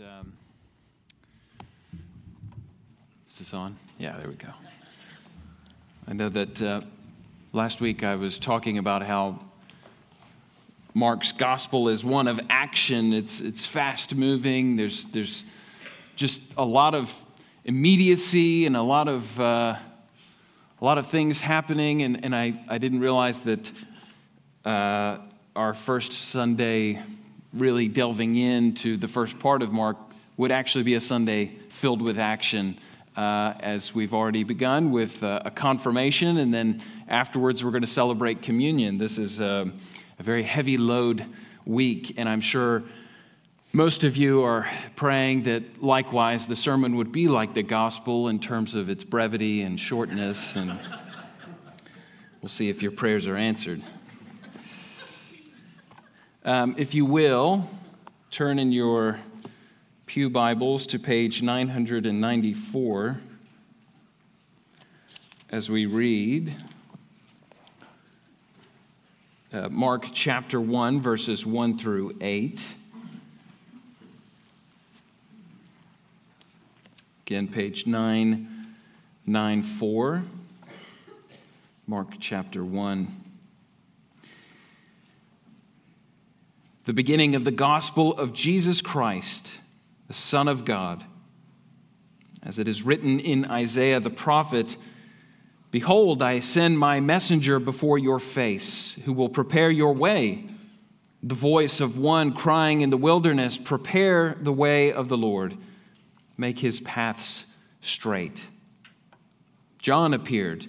Um, is this on? Yeah, there we go. I know that uh, last week I was talking about how Mark's gospel is one of action. It's, it's fast moving. There's, there's just a lot of immediacy and a lot of, uh, a lot of things happening. And, and I, I didn't realize that uh, our first Sunday really delving into the first part of Mark would actually be a Sunday filled with action. Uh, as we've already begun with uh, a confirmation, and then afterwards we're going to celebrate communion. This is a, a very heavy load week, and I'm sure most of you are praying that likewise the sermon would be like the gospel in terms of its brevity and shortness, and we'll see if your prayers are answered. Um, if you will, turn in your Pew Bibles to page 994 as we read uh, Mark chapter 1, verses 1 through 8. Again, page 994, Mark chapter 1. The beginning of the gospel of Jesus Christ, the Son of God. As it is written in Isaiah the prophet, Behold, I send my messenger before your face, who will prepare your way. The voice of one crying in the wilderness, Prepare the way of the Lord, make his paths straight. John appeared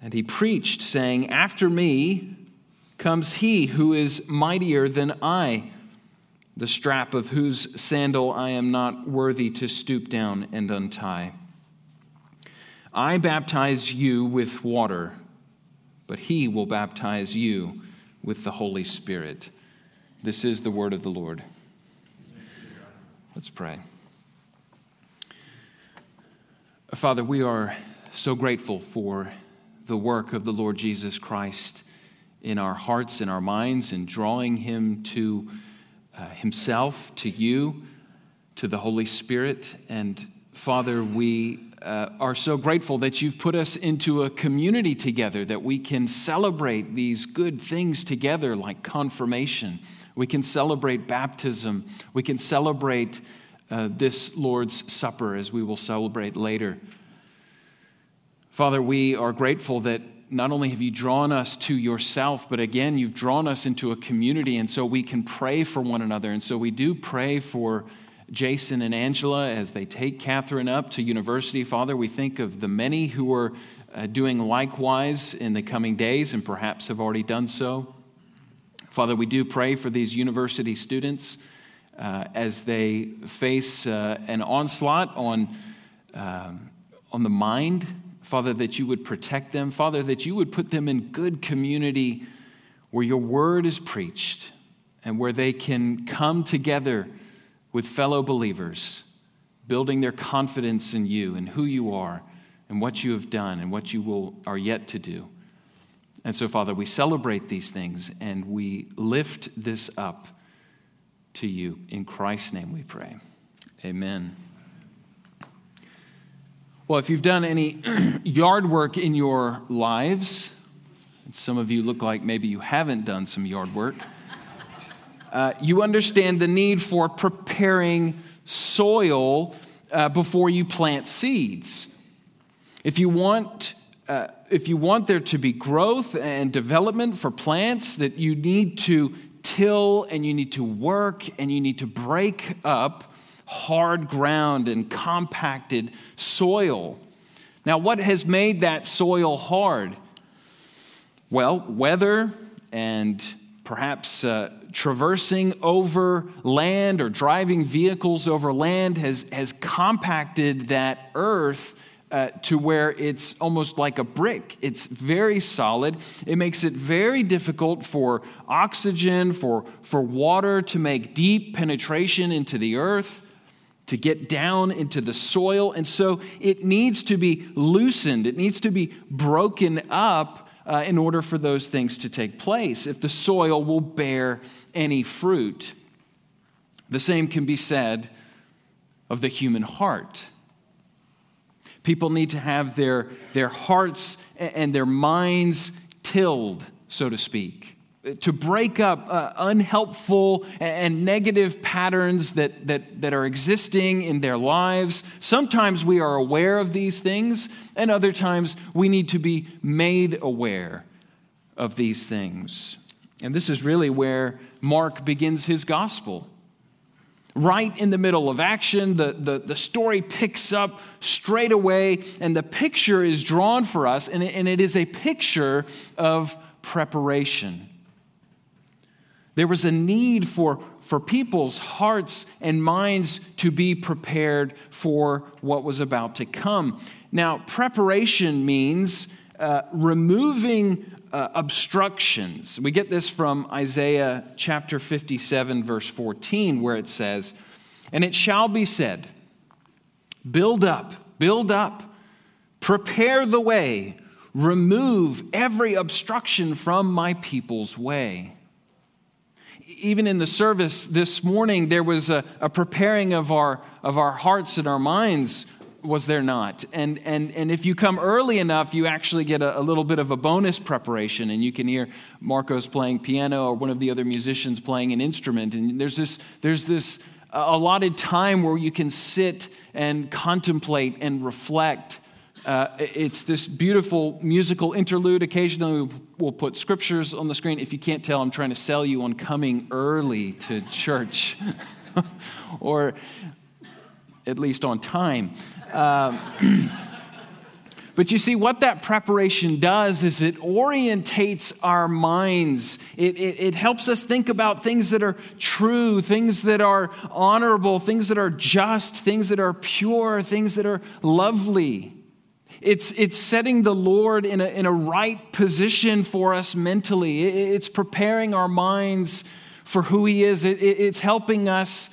And he preached, saying, After me comes he who is mightier than I, the strap of whose sandal I am not worthy to stoop down and untie. I baptize you with water, but he will baptize you with the Holy Spirit. This is the word of the Lord. Let's pray. Father, we are so grateful for the work of the Lord Jesus Christ in our hearts and our minds and drawing him to uh, himself, to you, to the Holy Spirit. And Father, we uh, are so grateful that you've put us into a community together, that we can celebrate these good things together, like confirmation. We can celebrate baptism. We can celebrate uh, this Lord's Supper as we will celebrate later. Father, we are grateful that not only have you drawn us to yourself, but again, you've drawn us into a community, and so we can pray for one another. And so we do pray for Jason and Angela as they take Catherine up to university. Father, we think of the many who are uh, doing likewise in the coming days and perhaps have already done so. Father, we do pray for these university students uh, as they face uh, an onslaught on, um, on the mind Father, that you would protect them. Father, that you would put them in good community where your word is preached and where they can come together with fellow believers, building their confidence in you and who you are and what you have done and what you will, are yet to do. And so, Father, we celebrate these things and we lift this up to you. In Christ's name we pray. Amen. Well, if you've done any yard work in your lives, and some of you look like maybe you haven't done some yard work, uh, you understand the need for preparing soil uh, before you plant seeds. If you want uh, if you want there to be growth and development for plants, that you need to till and you need to work and you need to break up hard ground and compacted soil. Now, what has made that soil hard? Well, weather and perhaps uh, traversing over land or driving vehicles over land has, has compacted that earth uh, to where it's almost like a brick. It's very solid. It makes it very difficult for oxygen, for, for water to make deep penetration into the earth, to get down into the soil. And so it needs to be loosened, it needs to be broken up uh, in order for those things to take place, if the soil will bear any fruit. The same can be said of the human heart. People need to have their, their hearts and their minds tilled, so to speak, to break up uh, unhelpful and negative patterns that, that, that are existing in their lives. Sometimes we are aware of these things, and other times we need to be made aware of these things. And this is really where Mark begins his gospel right in the middle of action. The, the, the story picks up straight away, and the picture is drawn for us, and it, and it is a picture of preparation. There was a need for, for people's hearts and minds to be prepared for what was about to come. Now, preparation means uh, removing uh, obstructions. We get this from Isaiah chapter 57, verse 14, where it says, And it shall be said, Build up, build up, prepare the way, remove every obstruction from my people's way. Even in the service this morning, there was a, a preparing of our, of our hearts and our minds was there not? And, and, and if you come early enough, you actually get a, a, little bit of a bonus preparation, and you can hear Marcos playing piano or one of the other musicians playing an instrument. And there's this, there's this uh, allotted time where you can sit and contemplate and reflect. Uh, it's this beautiful musical interlude. Occasionally, we'll put scriptures on the screen. If you can't tell, I'm trying to sell you on coming early to church. or at least on time. Um, but you see, what that preparation does is it orientates our minds. It, it, it, helps us think about things that are true, things that are honorable, things that are just, things that are pure, things that are lovely. It's, it's setting the Lord in a, in a right position for us mentally. It's preparing our minds for who He is. it's helping us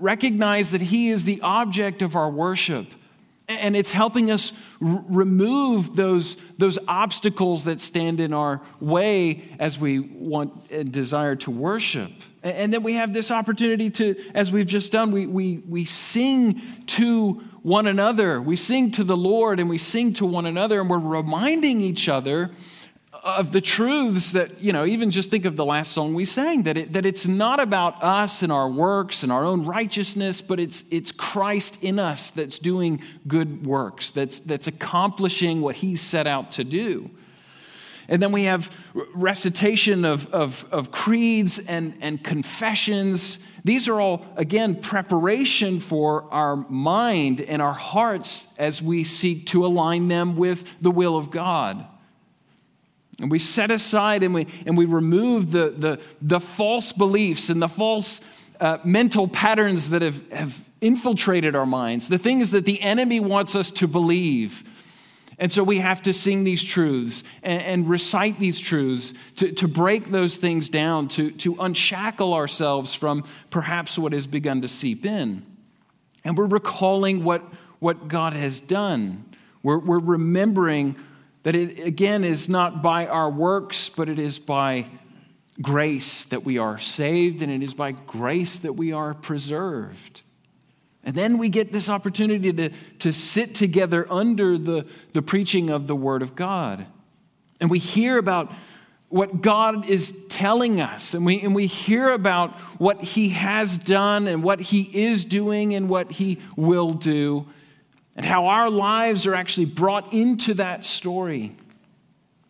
recognize that He is the object of our worship. And it's helping us r- remove those, those obstacles that stand in our way as we want and desire to worship. And then we have this opportunity to, as we've just done, we, we, we sing to one another. We sing to the Lord and we sing to one another, and we're reminding each other of the truths that, you know, even just think of the last song we sang, that, it, that it's not about us and our works and our own righteousness, but it's, it's Christ in us that's doing good works, that's, that's accomplishing what he set out to do. And then we have recitation of, of, of creeds and, and confessions. These are all, again, preparation for our mind and our hearts as we seek to align them with the will of God. And we set aside and we, and we remove the, the, the false beliefs and the false uh, mental patterns that have, have infiltrated our minds, the things that the enemy wants us to believe. And so we have to sing these truths and, and recite these truths to, to break those things down, to, to unshackle ourselves from perhaps what has begun to seep in. And we're recalling what, what God has done. We're, we're remembering that it, again, is not by our works, but it is by grace that we are saved, and it is by grace that we are preserved. And then we get this opportunity to, to sit together under the, the preaching of the Word of God. And we hear about what God is telling us, and we, and we hear about what He has done, and what He is doing, and what He will do and how our lives are actually brought into that story.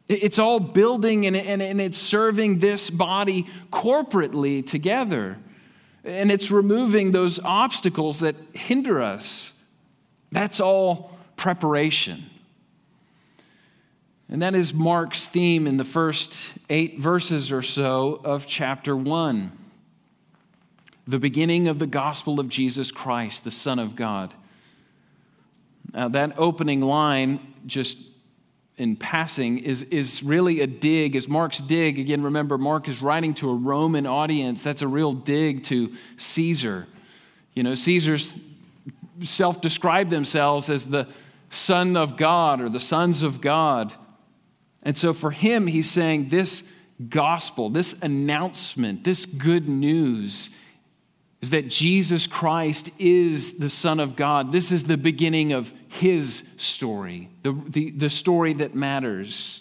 It's all building and, and it's serving this body corporately together. And it's removing those obstacles that hinder us. That's all preparation. And that is Mark's theme in the first eight verses or so of chapter one. the beginning of the gospel of Jesus Christ, the Son of God. Now, that opening line, just in passing, is, is really a dig, is Mark's dig. Again, remember, Mark is writing to a Roman audience. That's a real dig to Caesar. You know, Caesars self described themselves as the Son of God or the sons of God. And so for him, he's saying this gospel, this announcement, this good news is that Jesus Christ is the Son of God. This is the beginning of his story, the, the, the story that matters.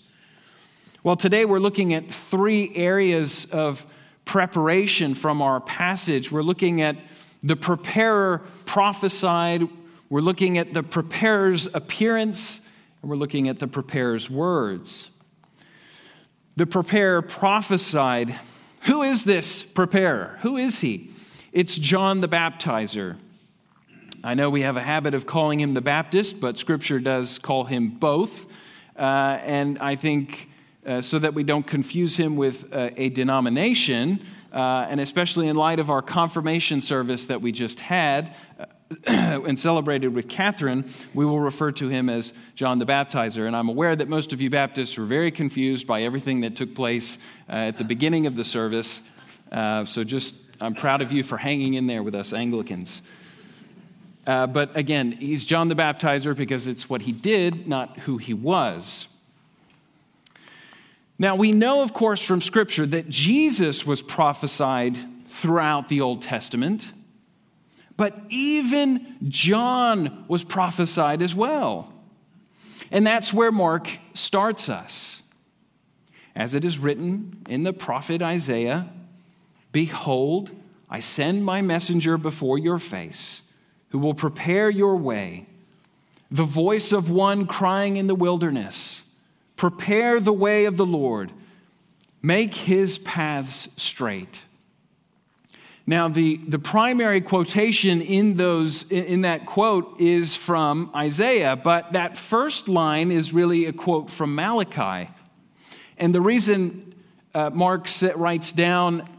Well, today we're looking at three areas of preparation from our passage. We're looking at the preparer prophesied, we're looking at the preparer's appearance, and we're looking at the preparer's words. The preparer prophesied. Who is this preparer? Who is he? It's John the Baptizer. I know we have a habit of calling him the Baptist, but Scripture does call him both. Uh, and I think uh, so that we don't confuse him with uh, a denomination, uh, and especially in light of our confirmation service that we just had uh, and celebrated with Catherine, we will refer to him as John the Baptizer. And I'm aware that most of you Baptists were very confused by everything that took place uh, at the beginning of the service. so just I'm proud of you for hanging in there with us Anglicans. Uh, but again, he's John the Baptizer because it's what he did, not who he was. Now, we know, of course, from Scripture that Jesus was prophesied throughout the Old Testament, but even John was prophesied as well. And that's where Mark starts us. As it is written in the prophet Isaiah, Behold, I send my messenger before your face, who will prepare your way. The voice of one crying in the wilderness, Prepare the way of the Lord, make his paths straight. Now, the, the primary quotation in, those, in that quote is from Isaiah, but that first line is really a quote from Malachi. And the reason uh, Mark writes down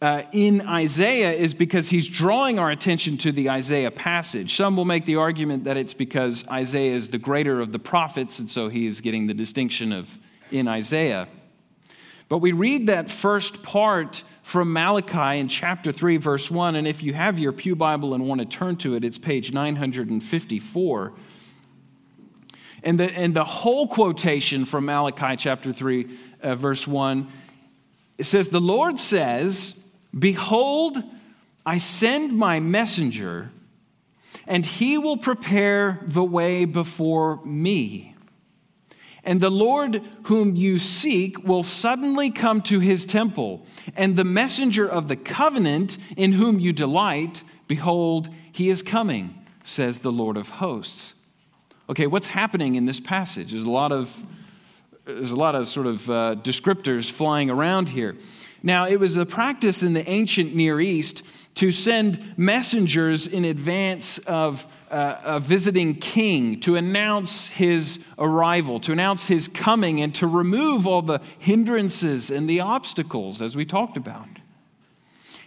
uh, in Isaiah is because he's drawing our attention to the Isaiah passage. Some will make the argument that it's because Isaiah is the greater of the prophets, and so he is getting the distinction of in Isaiah. But we read that first part from Malachi in chapter 3, verse 1, and if you have your Pew Bible and want to turn to it, it's page 954. And the, and the whole quotation from Malachi chapter 3, uh, verse 1, it says, The Lord says, Behold, I send my messenger, and he will prepare the way before me. And the Lord whom you seek will suddenly come to his temple, and the messenger of the covenant in whom you delight, behold, he is coming, says the Lord of hosts. Okay, what's happening in this passage? There's a lot of, there's a lot of sort of uh, descriptors flying around here. Now, it was a practice in the ancient Near East to send messengers in advance of uh, a visiting king to announce his arrival, to announce his coming, and to remove all the hindrances and the obstacles, as we talked about.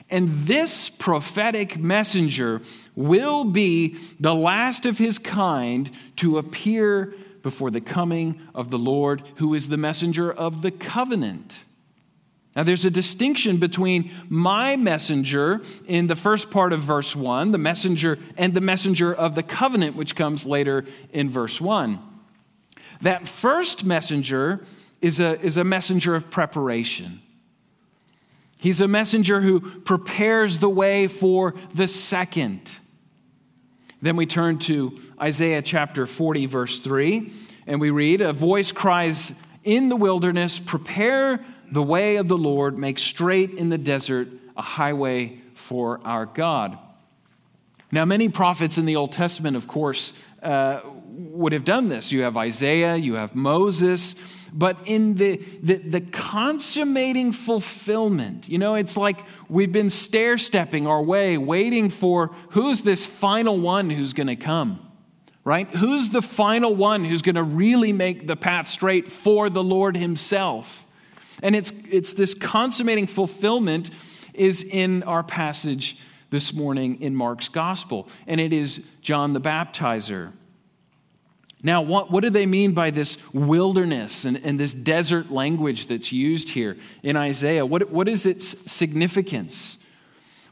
And this prophetic messenger will be the last of his kind to appear before the coming of the Lord, who is the messenger of the covenant. Now, there's a distinction between my messenger in the first part of verse 1, the messenger, and the messenger of the covenant, which comes later in verse 1. That first messenger is a, is a messenger of preparation. He's a messenger who prepares the way for the second. Then we turn to Isaiah chapter 40, verse 3, and we read, A voice cries in the wilderness, Prepare the way of the Lord, make straight in the desert a highway for our God. Now, many prophets in the Old Testament, of course, uh, would have done this. You have Isaiah, you have Moses, but in the, the, the consummating fulfillment, you know, it's like we've been stair stepping our way, waiting for who's this final one who's going to come, right? Who's the final one who's going to really make the path straight for the Lord Himself? And it's, it's this consummating fulfillment is in our passage this morning in Mark's gospel, and it is John the Baptizer. Now, what, what do they mean by this wilderness and, and this desert language that's used here in Isaiah? What, what is its significance?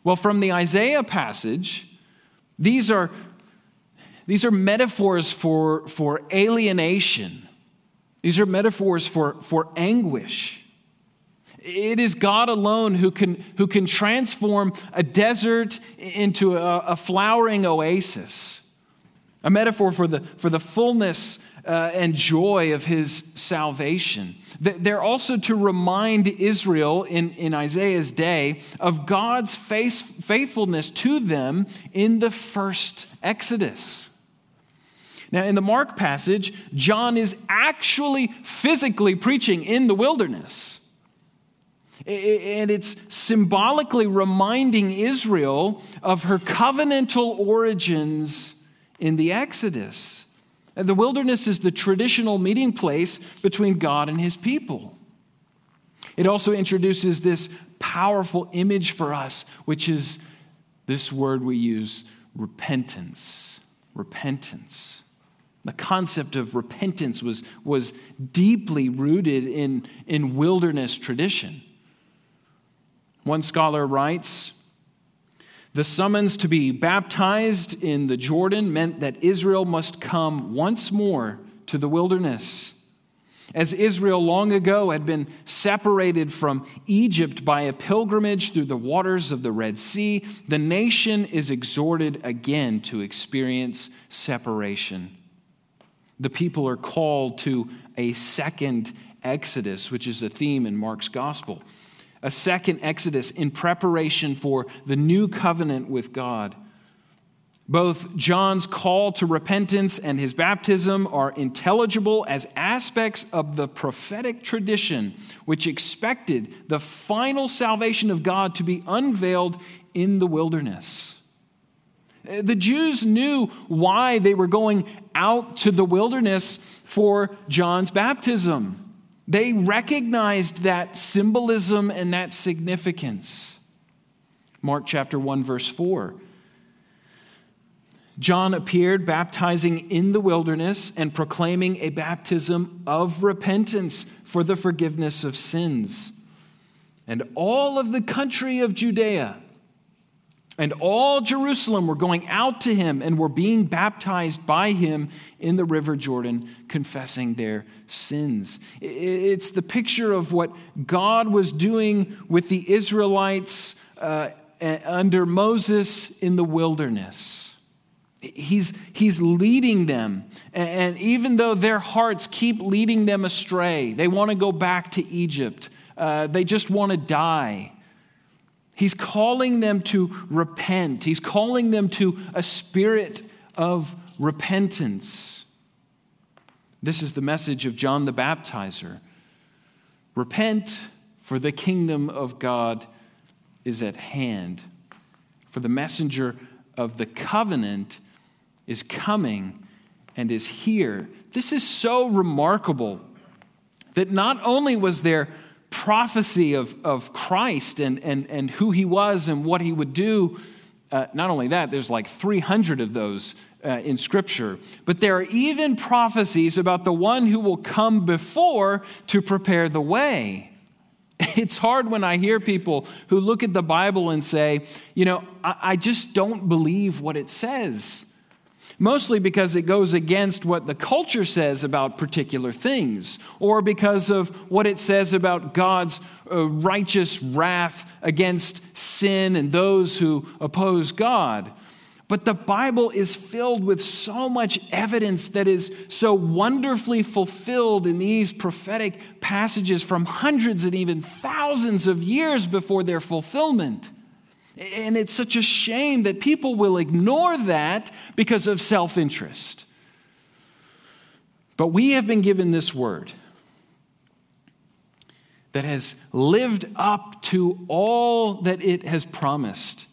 Well, from the Isaiah passage, these are, these are metaphors for, for alienation, these are metaphors for, for anguish. It is God alone who can, who can transform a desert into a, a flowering oasis, a metaphor for the, for the fullness uh, and joy of his salvation. They're also to remind Israel in, in Isaiah's day of God's face, faithfulness to them in the first Exodus. Now, in the Mark passage, John is actually physically preaching in the wilderness. And it's symbolically reminding Israel of her covenantal origins in the Exodus. The wilderness is the traditional meeting place between God and his people. It also introduces this powerful image for us, which is this word we use repentance. Repentance. The concept of repentance was, was deeply rooted in, in wilderness tradition. One scholar writes The summons to be baptized in the Jordan meant that Israel must come once more to the wilderness. As Israel long ago had been separated from Egypt by a pilgrimage through the waters of the Red Sea, the nation is exhorted again to experience separation. The people are called to a second exodus, which is a theme in Mark's gospel a second Exodus in preparation for the new covenant with God. Both John's call to repentance and his baptism are intelligible as aspects of the prophetic tradition which expected the final salvation of God to be unveiled in the wilderness. The Jews knew why they were going out to the wilderness for John's baptism. They recognized that symbolism and that significance. Mark chapter 1, verse 4. John appeared baptizing in the wilderness and proclaiming a baptism of repentance for the forgiveness of sins. And all of the country of Judea and all Jerusalem were going out to him and were being baptized by him in the river Jordan, confessing their sins. It's the picture of what God was doing with the Israelites uh, under Moses in the wilderness. He's, he's leading them. And even though their hearts keep leading them astray, they want to go back to Egypt, uh, they just want to die. He's calling them to repent. He's calling them to a spirit of repentance. This is the message of John the Baptizer. Repent, for the kingdom of God is at hand. For the messenger of the covenant is coming and is here. This is so remarkable that not only was there prophecy of, of Christ and, and, and who he was and what he would do. Uh, not only that, there's like 300 of those uh, in Scripture, but there are even prophecies about the one who will come before to prepare the way. It's hard when I hear people who look at the Bible and say, you know, I, I just don't believe what it says mostly because it goes against what the culture says about particular things, or because of what it says about God's uh, righteous wrath against sin and those who oppose God. But the Bible is filled with so much evidence that is so wonderfully fulfilled in these prophetic passages from hundreds and even thousands of years before their fulfillment. And it's such a shame that people will ignore that because of self interest. But we have been given this word that has lived up to all that it has promised,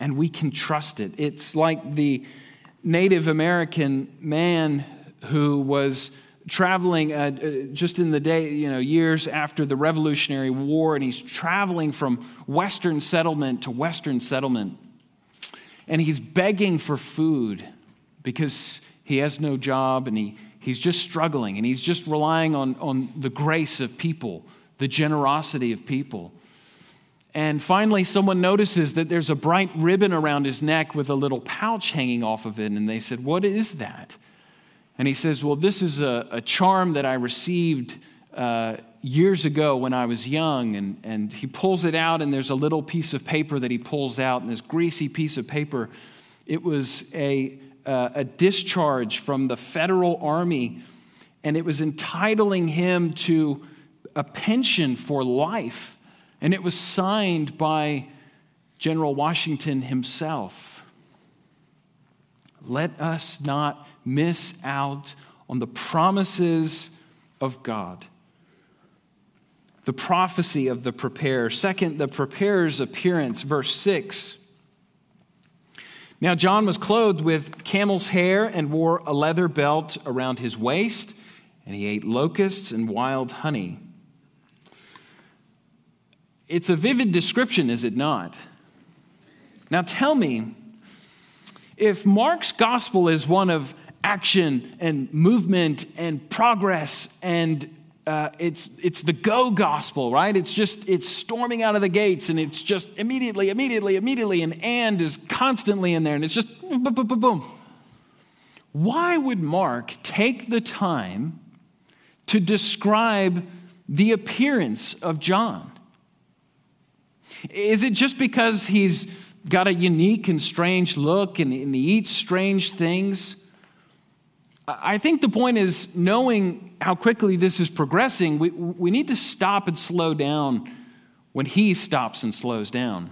and we can trust it. It's like the Native American man who was traveling uh, uh, just in the day, you know, years after the Revolutionary War, and he's traveling from Western settlement to Western settlement. And he's begging for food because he has no job and he, he's just struggling and he's just relying on, on the grace of people, the generosity of people. And finally, someone notices that there's a bright ribbon around his neck with a little pouch hanging off of it. And they said, What is that? And he says, Well, this is a, a charm that I received uh, years ago when I was young. And, and he pulls it out, and there's a little piece of paper that he pulls out, and this greasy piece of paper, it was a, uh, a discharge from the federal army, and it was entitling him to a pension for life. And it was signed by General Washington himself. Let us not miss out on the promises of God. The prophecy of the preparer. Second, the preparer's appearance, verse 6. Now, John was clothed with camel's hair and wore a leather belt around his waist, and he ate locusts and wild honey. It's a vivid description, is it not? Now, tell me, if Mark's gospel is one of action and movement and progress and uh, it's, it's the go gospel, right? It's just, it's storming out of the gates and it's just immediately, immediately, immediately, and and is constantly in there and it's just boom, boom, boom, boom. Why would Mark take the time to describe the appearance of John? Is it just because he's got a unique and strange look and, and he eats strange things? I think the point is knowing how quickly this is progressing, we, we need to stop and slow down when he stops and slows down.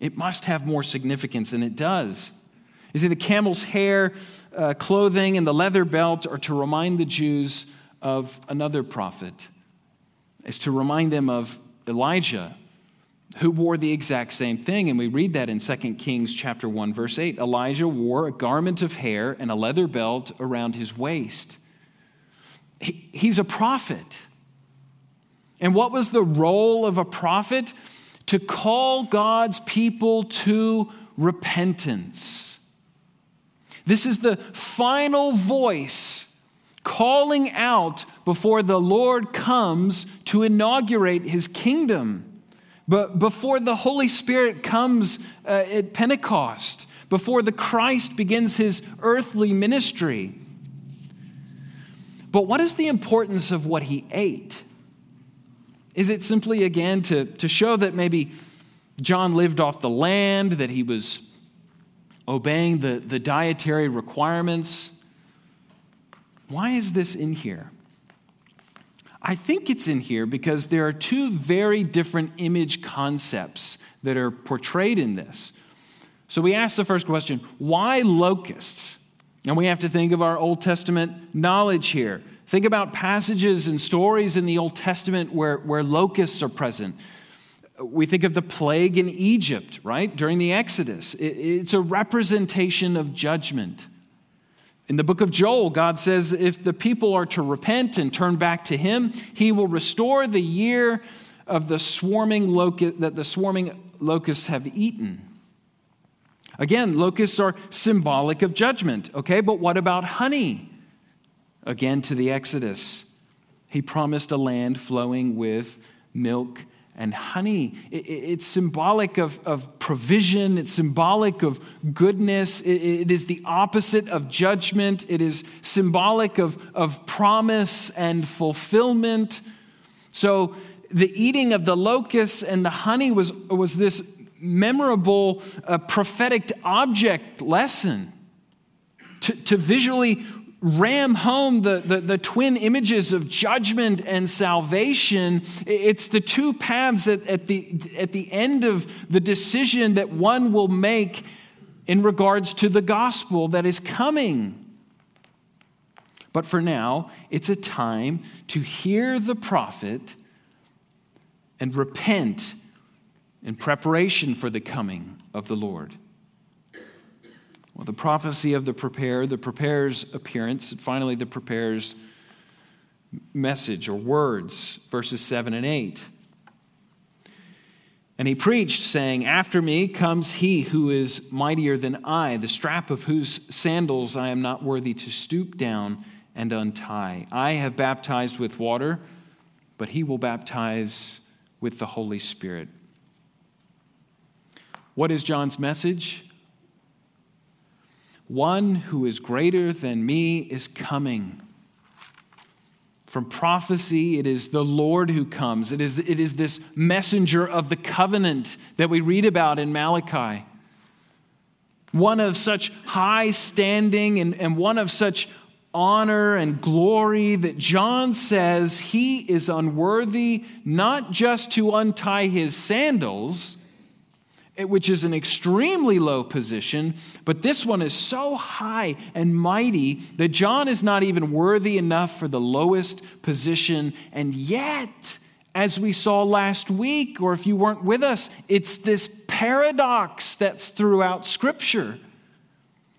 It must have more significance, and it does. You see, the camel's hair, uh, clothing, and the leather belt are to remind the Jews of another prophet. It's to remind them of Elijah, who wore the exact same thing. And we read that in 2 kings chapter 1 verse 8 elijah wore a garment of hair and a leather belt around his waist. He, he's a prophet. And what was the role of a prophet? To call god's people to repentance. This is the final voice calling out before the lord comes to inaugurate his kingdom but before the Holy Spirit comes uh, at Pentecost, before the Christ begins his earthly ministry. But what is the importance of what he ate? Is it simply, again, to, to show that maybe John lived off the land, that he was obeying the, the dietary requirements? Why is this in here? I think it's in here because there are two very different image concepts that are portrayed in this. So we ask the first question why locusts? And we have to think of our Old Testament knowledge here. Think about passages and stories in the Old Testament where, where locusts are present. We think of the plague in Egypt, right? During the Exodus. It, it's a representation of judgment. In the book of Joel, God says if the people are to repent and turn back to Him, He will restore the year of the swarming locust that the swarming locusts have eaten. Again, locusts are symbolic of judgment. Okay, but what about honey? Again, to the Exodus, He promised a land flowing with milk and honey. It's symbolic of, of provision, it's symbolic of goodness, it is the opposite of judgment, it is symbolic of, of promise and fulfillment. So, the eating of the locusts and the honey was, was this memorable uh, prophetic object lesson to, to visually ram home the, the, the, twin images of judgment and salvation. It's the two paths at, at, the, at the end of the decision that one will make in regards to the gospel that is coming. But for now, it's a time to hear the prophet and repent in preparation for the coming of the Lord. Well, the prophecy of the preparer, the preparer's appearance, and finally the preparer's message or words, verses 7 and 8. And he preached, saying, After me comes he who is mightier than I, the strap of whose sandals I am not worthy to stoop down and untie. I have baptized with water, but he will baptize with the Holy Spirit. What is John's message? One who is greater than me is coming. From prophecy, it is the Lord who comes. It is, it is this messenger of the covenant that we read about in Malachi. One of such high standing and, and one of such honor and glory that John says he is unworthy not just to untie his sandals, Eh, which is an extremely low position, but this one is so high and mighty that John is not even worthy enough for the lowest position. And yet, as we saw last week, or if you weren't with us, it's this paradox that's throughout Scripture.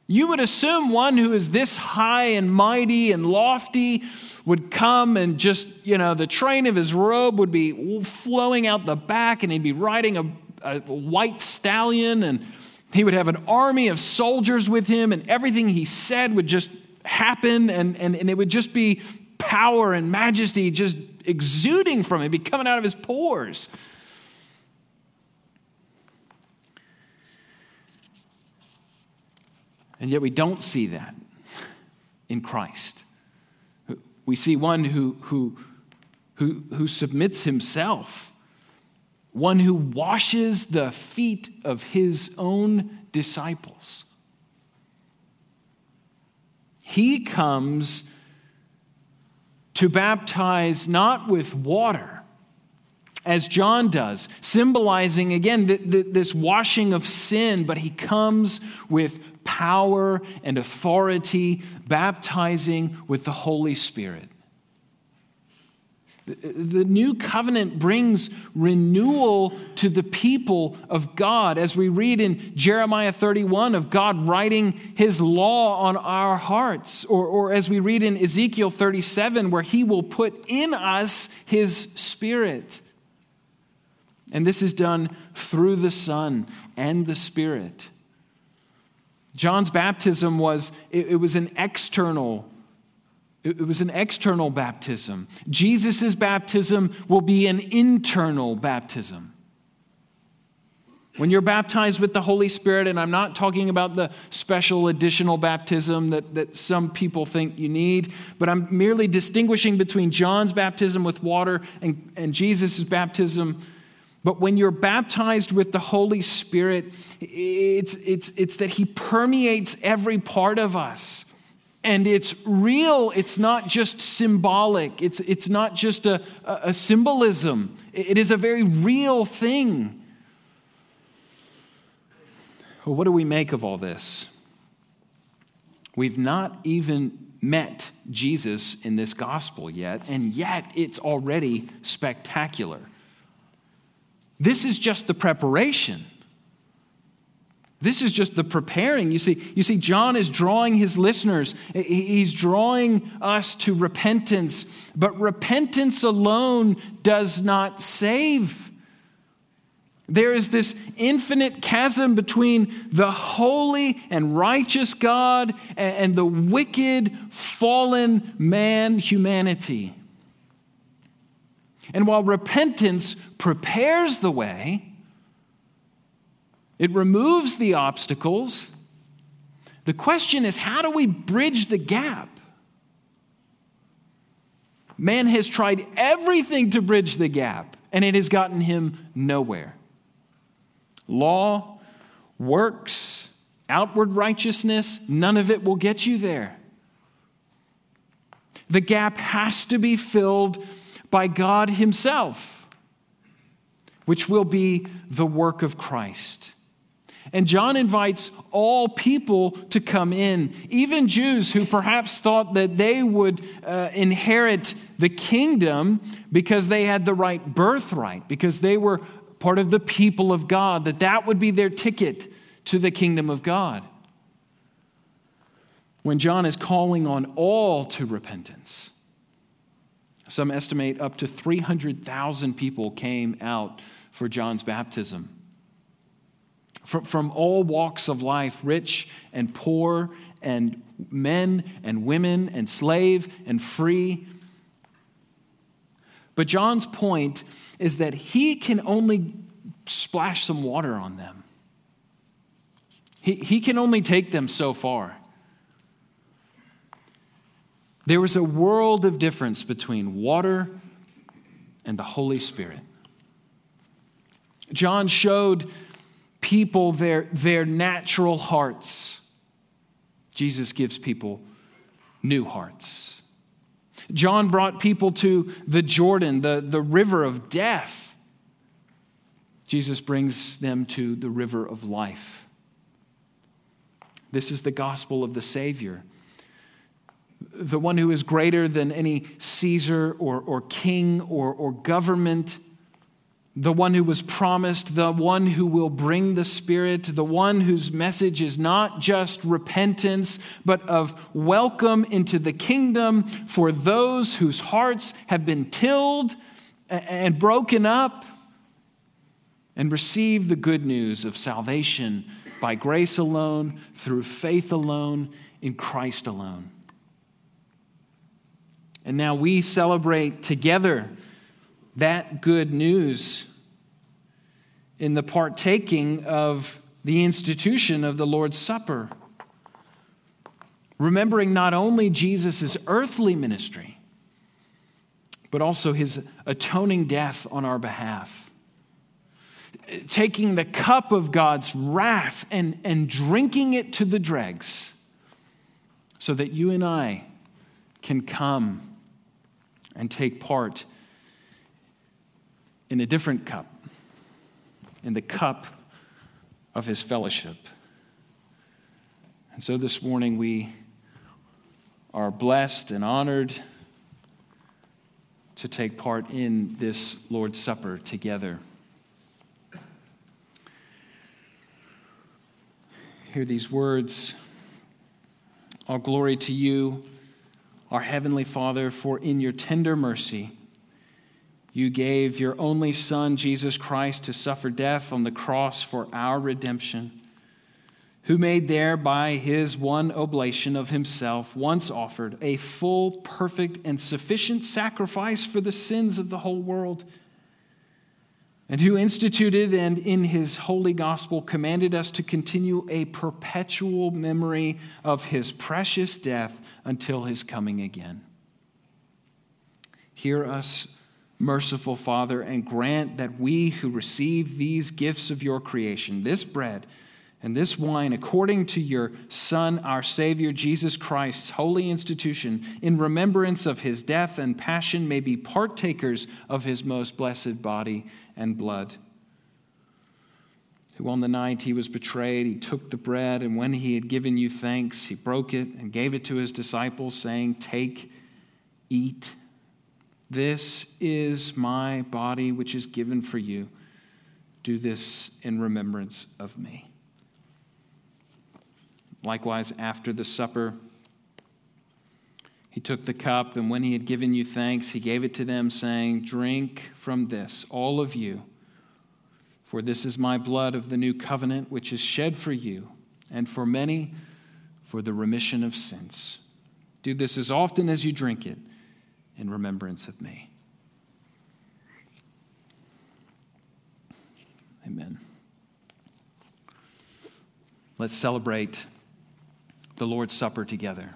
You would assume one who is this high and mighty and lofty would come and just, you know, the train of his robe would be flowing out the back and he'd be riding a a white stallion, and he would have an army of soldiers with him, and everything he said would just happen, and, and, and it would just be power and majesty just exuding from him, be coming out of his pores. And yet we don't see that in Christ. We see one who, who, who, who submits himself one who washes the feet of his own disciples. He comes to baptize not with water, as John does, symbolizing again this washing of sin, but he comes with power and authority, baptizing with the Holy Spirit. The new covenant brings renewal to the people of God, as we read in Jeremiah 31 of God writing his law on our hearts, or, or as we read in Ezekiel 37, where he will put in us his spirit. And this is done through the Son and the Spirit. John's baptism was, it, it was an external it was an external baptism. Jesus' baptism will be an internal baptism. When you're baptized with the Holy Spirit, and I'm not talking about the special additional baptism that, that some people think you need, but I'm merely distinguishing between John's baptism with water and, and Jesus' baptism. But when you're baptized with the Holy Spirit, it's, it's, it's that He permeates every part of us and it's real. It's not just symbolic. It's, it's not just a, a symbolism. It is a very real thing. Well, what do we make of all this? We've not even met Jesus in this gospel yet, and yet it's already spectacular. This is just the preparation. This is just the preparing. You see, you see, John is drawing his listeners. He's drawing us to repentance. But repentance alone does not save. There is this infinite chasm between the holy and righteous God and the wicked, fallen man, humanity. And while repentance prepares the way, it removes the obstacles. The question is how do we bridge the gap? Man has tried everything to bridge the gap, and it has gotten him nowhere. Law, works, outward righteousness, none of it will get you there. The gap has to be filled by God Himself, which will be the work of Christ. And John invites all people to come in, even Jews who perhaps thought that they would uh, inherit the kingdom because they had the right birthright, because they were part of the people of God, that that would be their ticket to the kingdom of God. when John is calling on all to repentance. Some estimate up to 300,000 people came out for John's baptism. From, from all walks of life, rich and poor, and men and women, and slave and free. But John's point is that he can only splash some water on them. He, he can only take them so far. There was a world of difference between water and the Holy Spirit. John showed people their, their natural hearts. Jesus gives people new hearts. John brought people to the Jordan, the, the river of death. Jesus brings them to the river of life. This is the gospel of the Savior the one who is greater than any Caesar or, or king or, or government, the one who was promised, the one who will bring the Spirit, the one whose message is not just repentance, but of welcome into the kingdom for those whose hearts have been tilled and broken up and receive the good news of salvation by grace alone, through faith alone, in Christ alone. And now we celebrate together that good news in the partaking of the institution of the Lord's Supper. Remembering not only Jesus' earthly ministry, but also his atoning death on our behalf. Taking the cup of God's wrath and, and drinking it to the dregs, so that you and I can come and take part in a different cup, in the cup of his fellowship. And so this morning we are blessed and honored to take part in this Lord's Supper together. Hear these words All glory to you our Heavenly Father, for in your tender mercy, you gave your only Son, Jesus Christ, to suffer death on the cross for our redemption, who made there by his one oblation of himself, once offered, a full, perfect, and sufficient sacrifice for the sins of the whole world and who instituted and in his holy gospel commanded us to continue a perpetual memory of his precious death until his coming again. Hear us, merciful Father, and grant that we who receive these gifts of your creation, this bread, and this wine, according to your Son, our Savior, Jesus Christ's holy institution, in remembrance of his death and passion, may be partakers of his most blessed body and blood. Who on the night he was betrayed, he took the bread, and when he had given you thanks, he broke it and gave it to his disciples, saying, Take, eat. This is my body, which is given for you. Do this in remembrance of me. Likewise, after the supper, he took the cup, and when he had given you thanks, he gave it to them, saying, Drink from this, all of you, for this is my blood of the new covenant, which is shed for you and for many for the remission of sins. Do this as often as you drink it in remembrance of me. Amen. Let's celebrate the Lord's Supper together.